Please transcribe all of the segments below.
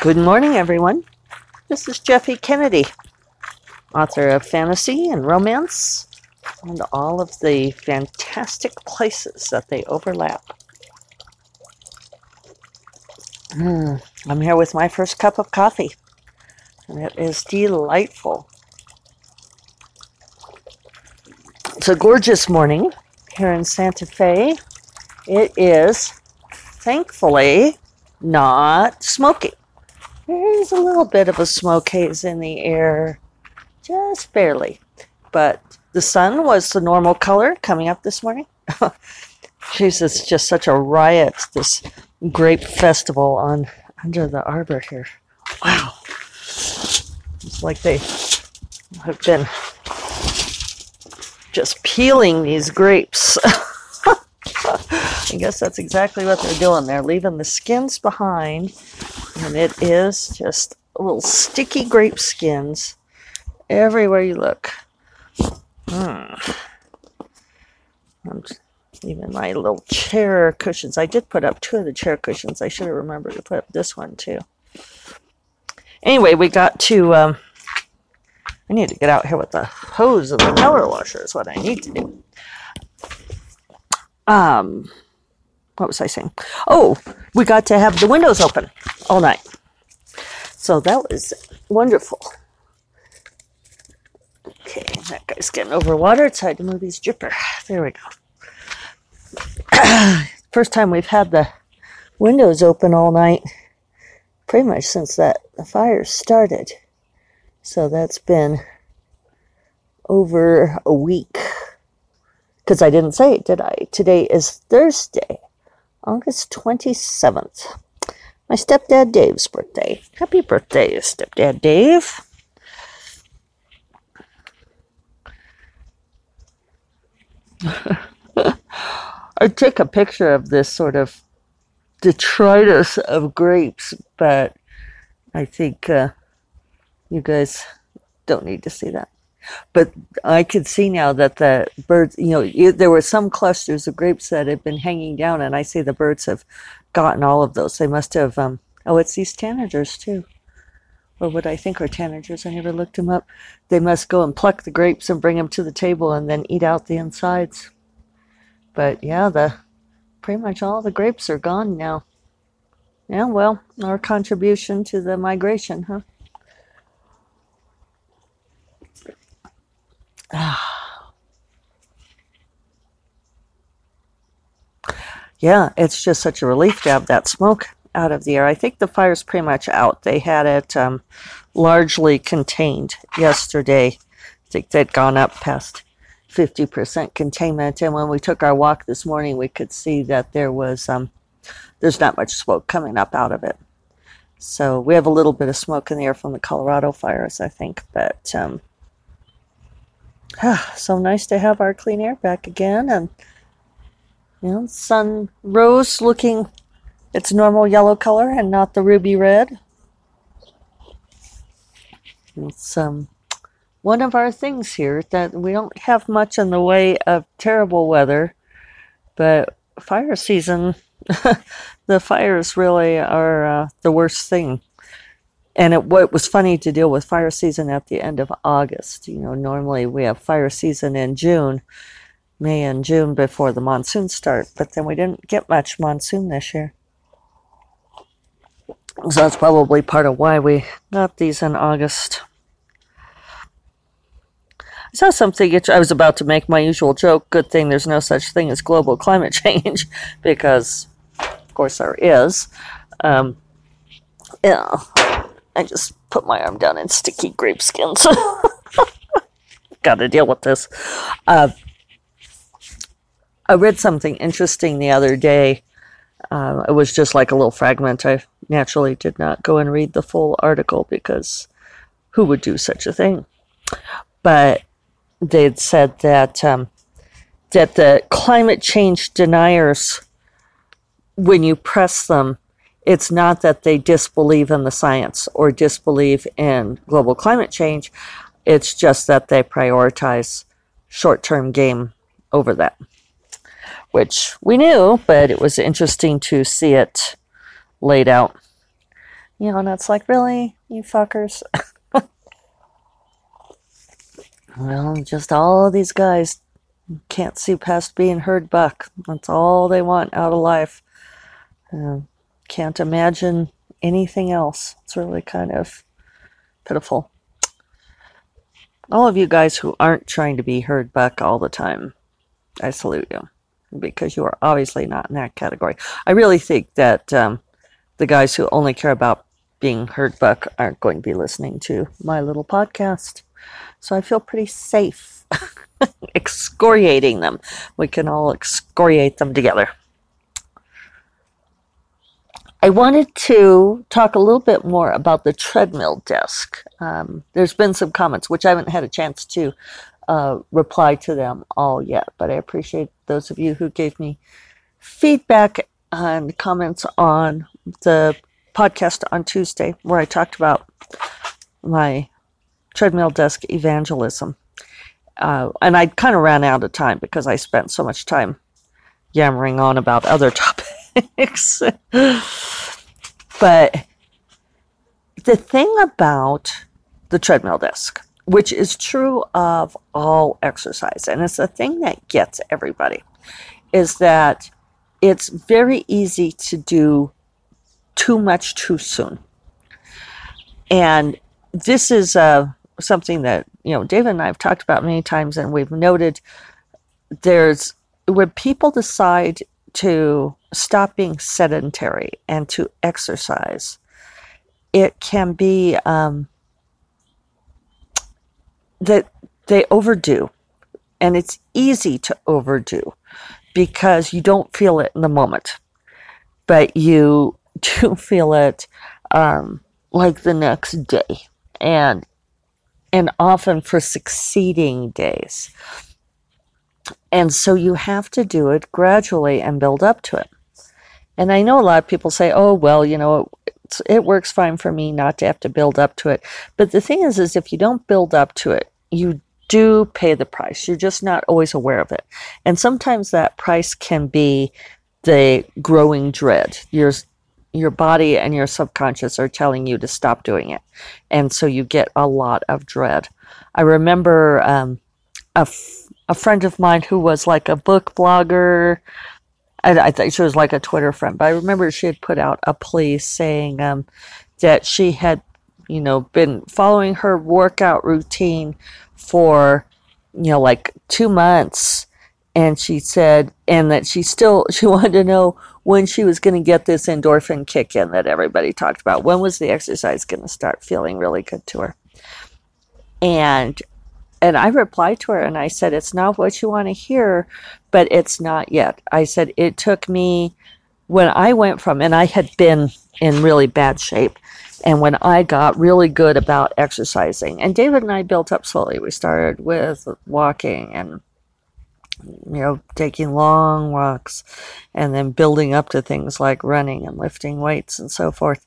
Good morning, everyone. This is Jeffe Kennedy, author of fantasy and romance and all of the fantastic places that they overlap. Mm, I'm here with my first cup of coffee, and it is delightful. It's a gorgeous morning here in Santa Fe. It is, thankfully, not smoky. There's a little bit of a smoke haze in the air, just barely. But the sun was the normal color coming up this morning. Jesus, just such a riot, this grape festival on under the arbor here. Wow. It's like they have been just peeling these grapes. I guess that's exactly what they're doing. They're leaving the skins behind, and it is just little sticky grape skins everywhere you look. Mm. even my little chair cushions. I did put up two of the chair cushions. I should have remembered to put up this one too. Anyway, we got to. Um, I need to get out here with the hose and the power washer is what I need to do. Um, what was I saying? Oh, we got to have the windows open all night. So that was wonderful. Okay, that guy's getting over water. It's time to move his dripper. There we go. First time we've had the windows open all night, pretty much since that the fire started. So that's been over a week. Because I didn't say it, did I? Today is Thursday, August 27th. My stepdad Dave's birthday. Happy birthday, stepdad Dave. I take a picture of this sort of detritus of grapes, but I think uh, you guys don't need to see that. But I could see now that the birds, you know, there were some clusters of grapes that had been hanging down, and I see the birds have gotten all of those. They must have, um, oh, it's these tanagers too. Or what I think are tanagers. I never looked them up. They must go and pluck the grapes and bring them to the table and then eat out the insides. But yeah, the pretty much all the grapes are gone now. Yeah, well, our contribution to the migration, huh? Yeah, it's just such a relief to have that smoke out of the air. I think the fire's pretty much out. They had it um, largely contained yesterday. I think they'd gone up past 50% containment. And when we took our walk this morning, we could see that there was, um, there's not much smoke coming up out of it. So we have a little bit of smoke in the air from the Colorado fires, I think, but um, so nice to have our clean air back again. And, you know, sun rose looking its normal yellow color and not the ruby red. It's um, one of our things here that we don't have much in the way of terrible weather, but fire season, the fires really are uh, the worst thing and it, was funny to deal with fire season at the end of August. You know, normally we have fire season in June, May and June before the monsoons start, but then we didn't get much monsoon this year. So that's probably part of why we got these in August. I saw something, I was about to make my usual joke. Good thing there's no such thing as global climate change, because, of course, there is. Um, yeah, I just put my arm down in sticky grape skins. Got to deal with this. Uh, I read something interesting the other day. Uh, it was just like a little fragment. I naturally did not go and read the full article because who would do such a thing? But they'd said that um, that the climate change deniers, when you press them, it's not that they disbelieve in the science or disbelieve in global climate change. It's just that they prioritize short term game over that, which we knew, but it was interesting to see it laid out. You know, and it's like, really, you fuckers. well, just all of these guys can't see past being herd buck. That's all they want out of life. Can't imagine anything else. It's really kind of pitiful. All of you guys who aren't trying to be heard buck all the time, I salute you because you are obviously not in that category. I really think that um, the guys who only care about being heard buck aren't going to be listening to my little podcast. So I feel pretty safe excoriating them. We can all excoriate them together. I wanted to talk a little bit more about the treadmill desk. Um, there's been some comments, which I haven't had a chance to uh, reply to them all yet, but I appreciate those of you who gave me feedback and comments on the podcast on Tuesday, where I talked about my treadmill desk evangelism. Uh, and I kind of ran out of time because I spent so much time yammering on about other topics. But the thing about the treadmill desk, which is true of all exercise, and it's the thing that gets everybody, is that it's very easy to do too much too soon. And this is uh, something that, you know, David and I have talked about many times, and we've noted there's when people decide to stop being sedentary and to exercise, it can be um, that they overdo. And it's easy to overdo because you don't feel it in the moment, but you do feel it um, like the next day and and often for succeeding days. And so you have to do it gradually and build up to it. And I know a lot of people say, oh, well, you know, it works fine for me not to have to build up to it. But the thing is, is if you don't build up to it, you do pay the price. You're just not always aware of it. And sometimes that price can be the growing dread. Your, your body and your subconscious are telling you to stop doing it. And so you get a lot of dread. I remember um, a friend of mine who was like a book blogger, I, I think she was like a Twitter friend, but I remember she had put out a plea saying um, that she had, you know, been following her workout routine for, you know, like two months. And she said, and that she still, she wanted to know when she was going to get this endorphin kick in that everybody talked about. When was the exercise going to start feeling really good to her? And and I replied to her and I said, It's not what you want to hear, but it's not yet. I said, It took me when I went from, and I had been in really bad shape, and when I got really good about exercising, and David and I built up slowly. We started with walking and you know, taking long walks and then building up to things like running and lifting weights and so forth.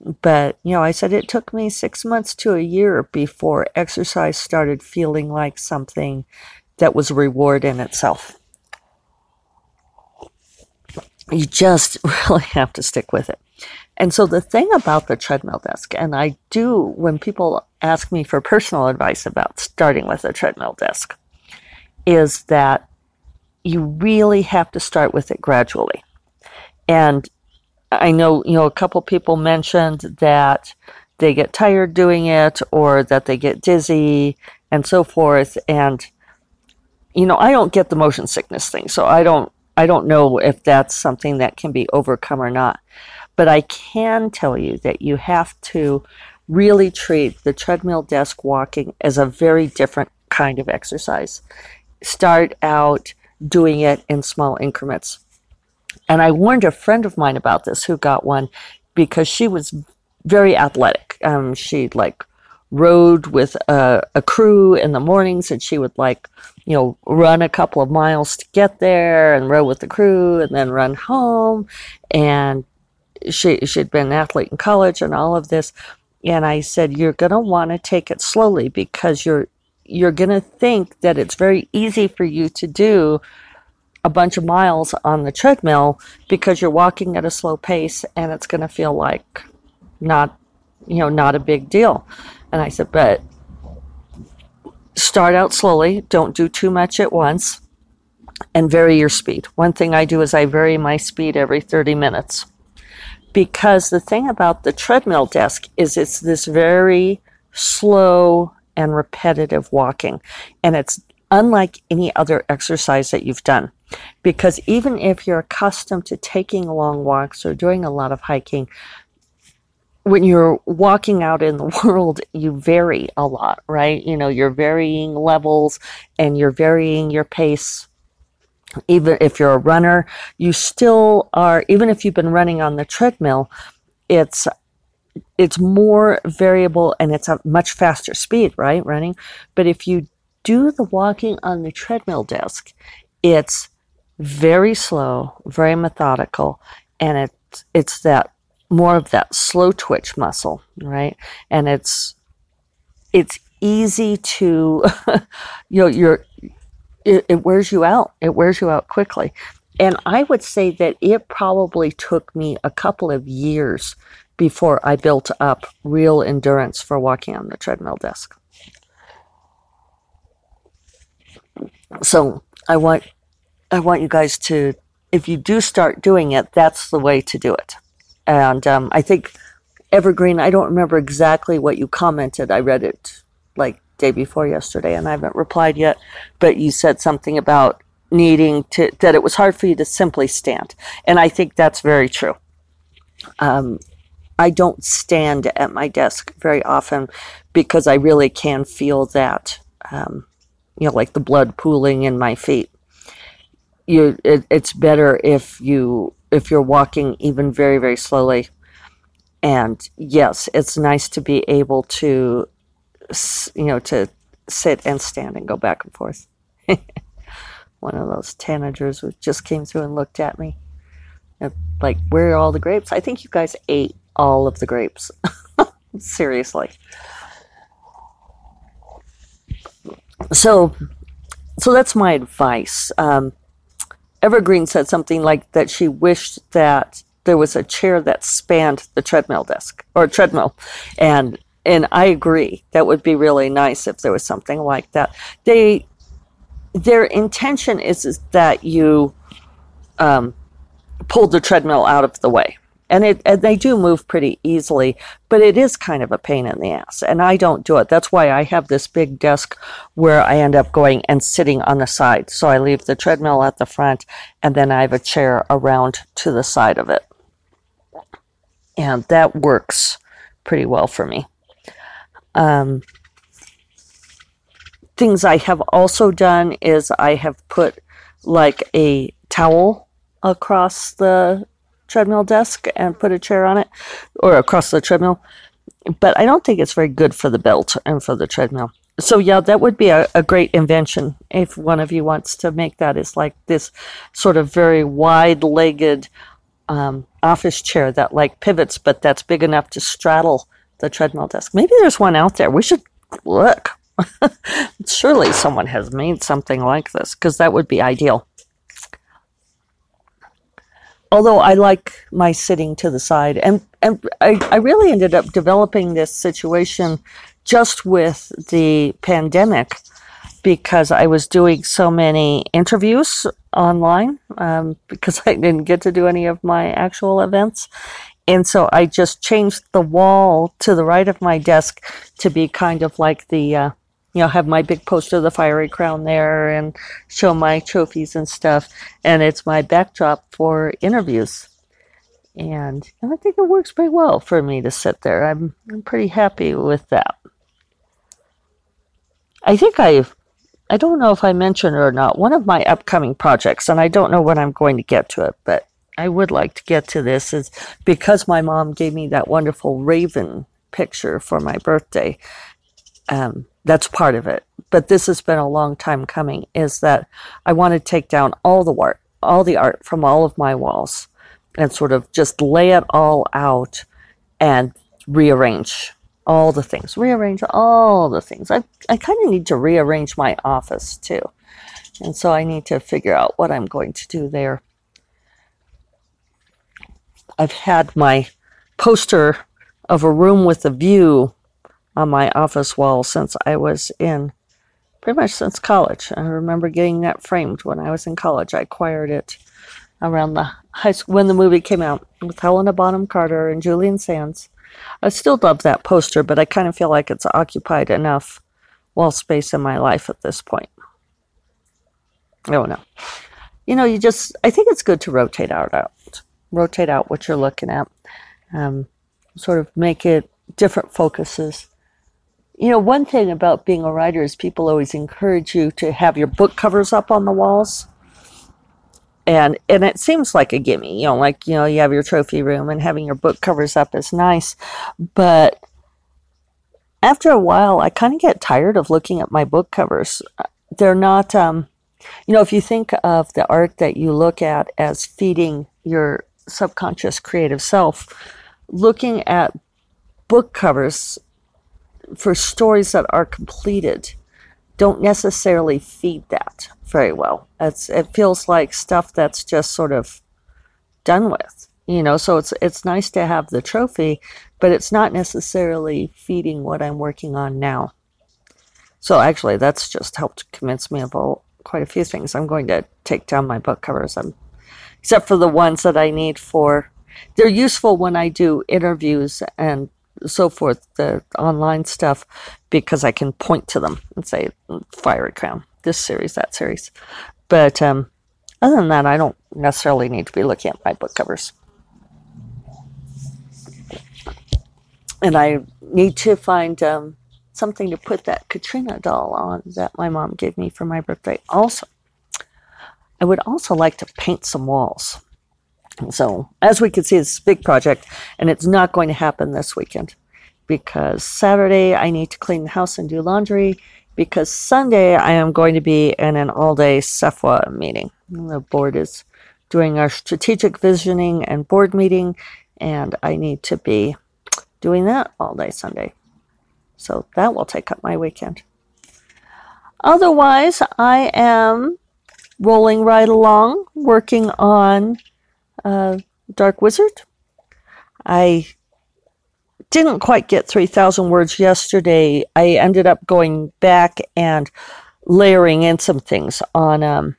But, you know, I said it took me six months to a year before exercise started feeling like something that was a reward in itself. You just really have to stick with it. And so the thing about the treadmill desk, and I do when people ask me for personal advice about starting with a treadmill desk, is that you really have to start with it gradually. And I know, you know, a couple people mentioned that they get tired doing it or that they get dizzy and so forth. And, you know, I don't get the motion sickness thing, so I don't, I don't know if that's something that can be overcome or not. But I can tell you that you have to really treat the treadmill desk walking as a very different kind of exercise. Start out doing it in small increments. And I warned a friend of mine about this who got one because she was very athletic. Um, she like rode with a, a, crew in the mornings and she would like, you know, run a couple of miles to get there and row with the crew and then run home. And she, she'd been an athlete in college and all of this. And I said, you're going to want to take it slowly because you're, you're going to think that it's very easy for you to do a bunch of miles on the treadmill because you're walking at a slow pace and it's going to feel like not, you know, not a big deal. And I said, but start out slowly. Don't do too much at once and vary your speed. One thing I do is I vary my speed every 30 minutes. Because the thing about the treadmill desk is it's this very slow and repetitive walking. And it's unlike any other exercise that you've done. Because even if you're accustomed to taking long walks or doing a lot of hiking, when you're walking out in the world, you vary a lot, right? You know, you're varying levels and you're varying your pace. Even if you're a runner, you still are, even if you've been running on the treadmill, it's it's more variable and it's a much faster speed, right? Running. But if you do the walking on the treadmill desk, it's very slow, very methodical, and it's it's that more of that slow twitch muscle, right? And it's it's easy to you know you're it, it wears you out. It wears you out quickly. And I would say that it probably took me a couple of years before I built up real endurance for walking on the treadmill desk. So I want I want you guys to, if you do start doing it, that's the way to do it. And um, I think Evergreen, I don't remember exactly what you commented. I read it like day before yesterday and I haven't replied yet, but you said something about needing to, that it was hard for you to simply stand. And I think that's very true. Um, I don't stand at my desk very often because I really can feel that, um, you know, like the blood pooling in my feet. You it, it's better if you if you're walking even very very slowly. And yes it's nice to be able to you know to sit and stand and go back and forth. One of those tanagers who just came through and looked at me. Like where are all the grapes? I think you guys ate all of the grapes. Seriously so so that's my advice um, Evergreen said something like that she wished that there was a chair that spanned the treadmill desk or treadmill. And and I agree. That would be really nice if there was something like that. They their intention is, is that you um, pull the treadmill out of the way and it and they do move pretty easily but it is kind of a pain in the ass and i don't do it. That's why i have this big desk where i end up going and sitting on the side. So i leave the treadmill at the front and then i have a chair around to the side of it. And that works pretty well for me. Um, things i have also done is i have put like a towel across the treadmill desk and put a chair on it or across the treadmill. But I don't think it's very good for the belt and for the treadmill. So yeah, that would be a, a great invention if one of you wants to make that. It's like this sort of very wide-legged um, office chair that like pivots, but that's big enough to straddle the treadmill desk. Maybe there's one out there. We should look. Surely someone has made something like this because that would be ideal although I like my sitting to the side, and and I, I really ended up developing this situation just with the pandemic because I was doing so many interviews online um, because I didn't get to do any of my actual events. And so I just changed the wall to the right of my desk to be kind of like the uh, you know, have my big poster of the fiery crown there and show my trophies and stuff. And it's my backdrop for interviews. And, and I think it works pretty well for me to sit there. I'm, I'm pretty happy with that. I think I've, I don't know if I mentioned or not, one of my upcoming projects, and I don't know when I'm going to get to it, but I would like to get to this, is because my mom gave me that wonderful raven picture for my birthday. Um, that's part of it. But this has been a long time coming is that I want to take down all the art, all the art from all of my walls and sort of just lay it all out and rearrange all the things, rearrange all the things. I, I kind of need to rearrange my office too. And so I need to figure out what I'm going to do there. I've had my poster of a room with a view on my office wall since I was in pretty much since college. I remember getting that framed when I was in college. I acquired it around the high school when the movie came out with Helena Bonham Carter and Julian Sands. I still love that poster, but I kind of feel like it's occupied enough wall space in my life at this point. Don't know. You know, you just, I think it's good to rotate out, out rotate out what you're looking at, um, sort of make it different focuses. You know, one thing about being a writer is people always encourage you to have your book covers up on the walls. And and it seems like a gimme you know like you know you have your trophy room and having your book covers up is nice. But after a while i kind of get tired of looking at my book covers. They're not um, you know if you think of the art that you look at as feeding your subconscious creative self looking at book covers for stories that are completed don't necessarily feed that very well. It's it feels like stuff that's just sort of done with, you know. So it's it's nice to have the trophy, but it's not necessarily feeding what I'm working on now. So actually, that's just helped convince me of all, quite a few things. I'm going to take down my book covers, I'm, except for the ones that I need for. They're useful when I do interviews and so forth, the online stuff, because I can point to them and say, Fiery Crown, this series, that series. But um, other than that, I don't necessarily need to be looking at my book covers. And I need to find um, something to put that Catrina doll on that my mom gave me for my birthday. Also, I would also like to paint some walls. So, as we can see, it's a big project, and it's not going to happen this weekend because Saturday I need to clean the house and do laundry. Because Sunday I am going to be in an all day SFWA meeting. The board is doing our strategic visioning and board meeting, and I need to be doing that all day Sunday. So that will take up my weekend. Otherwise, I am rolling right along, working on uh, Dark Wizard. I didn't quite get 3,000 words yesterday. I ended up going back and layering in some things. On um,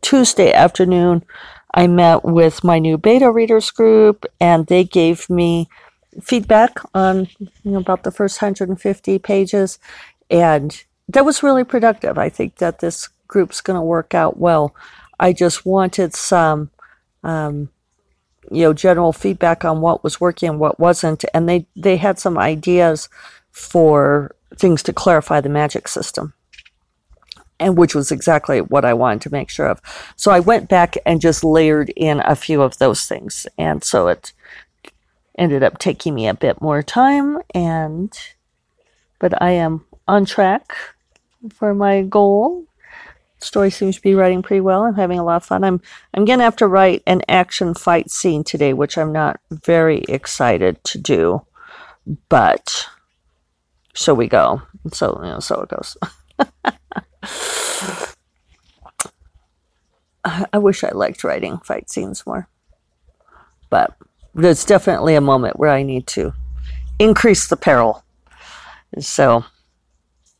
Tuesday afternoon, I met with my new beta readers group, and they gave me feedback on you know, about the first 150 pages, and that was really productive. I think that this group's going to work out well. I just wanted some um, you know general feedback on what was working and what wasn't and they they had some ideas for things to clarify the magic system and which was exactly what I wanted to make sure of. So I went back and just layered in a few of those things. And so it ended up taking me a bit more time and but I am on track for my goal story seems to be writing pretty well. I'm having a lot of fun. I'm I'm gonna have to write an action fight scene today, which I'm not very excited to do, but so we go. So you know, so it goes. I wish I liked writing fight scenes more, but there's definitely a moment where I need to increase the peril. So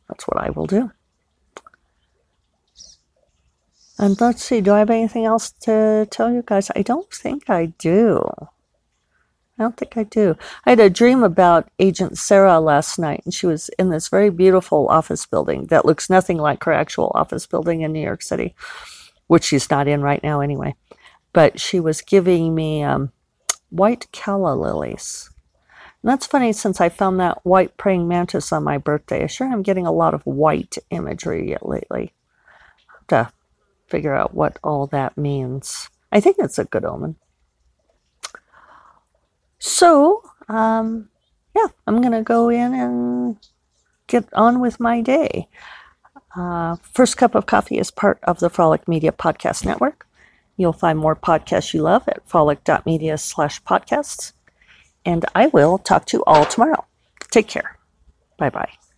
that's what I will do. And let's see, do I have anything else to tell you guys? I don't think I do. I don't think I do. I had a dream about Agent Sarah last night, and she was in this very beautiful office building that looks nothing like her actual office building in New York City, which she's not in right now anyway. But she was giving me um, white calla lilies. And that's funny since I found that white praying mantis on my birthday. I sure am getting a lot of white imagery lately. to figure out what all that means. I think that's a good omen. So, um, yeah, I'm going to go in and get on with my day. Uh, First Cup of Coffee is part of the Frolic Media Podcast Network. You'll find more podcasts you love at frolic.media slash podcasts. And I will talk to you all tomorrow. Take care. Bye bye.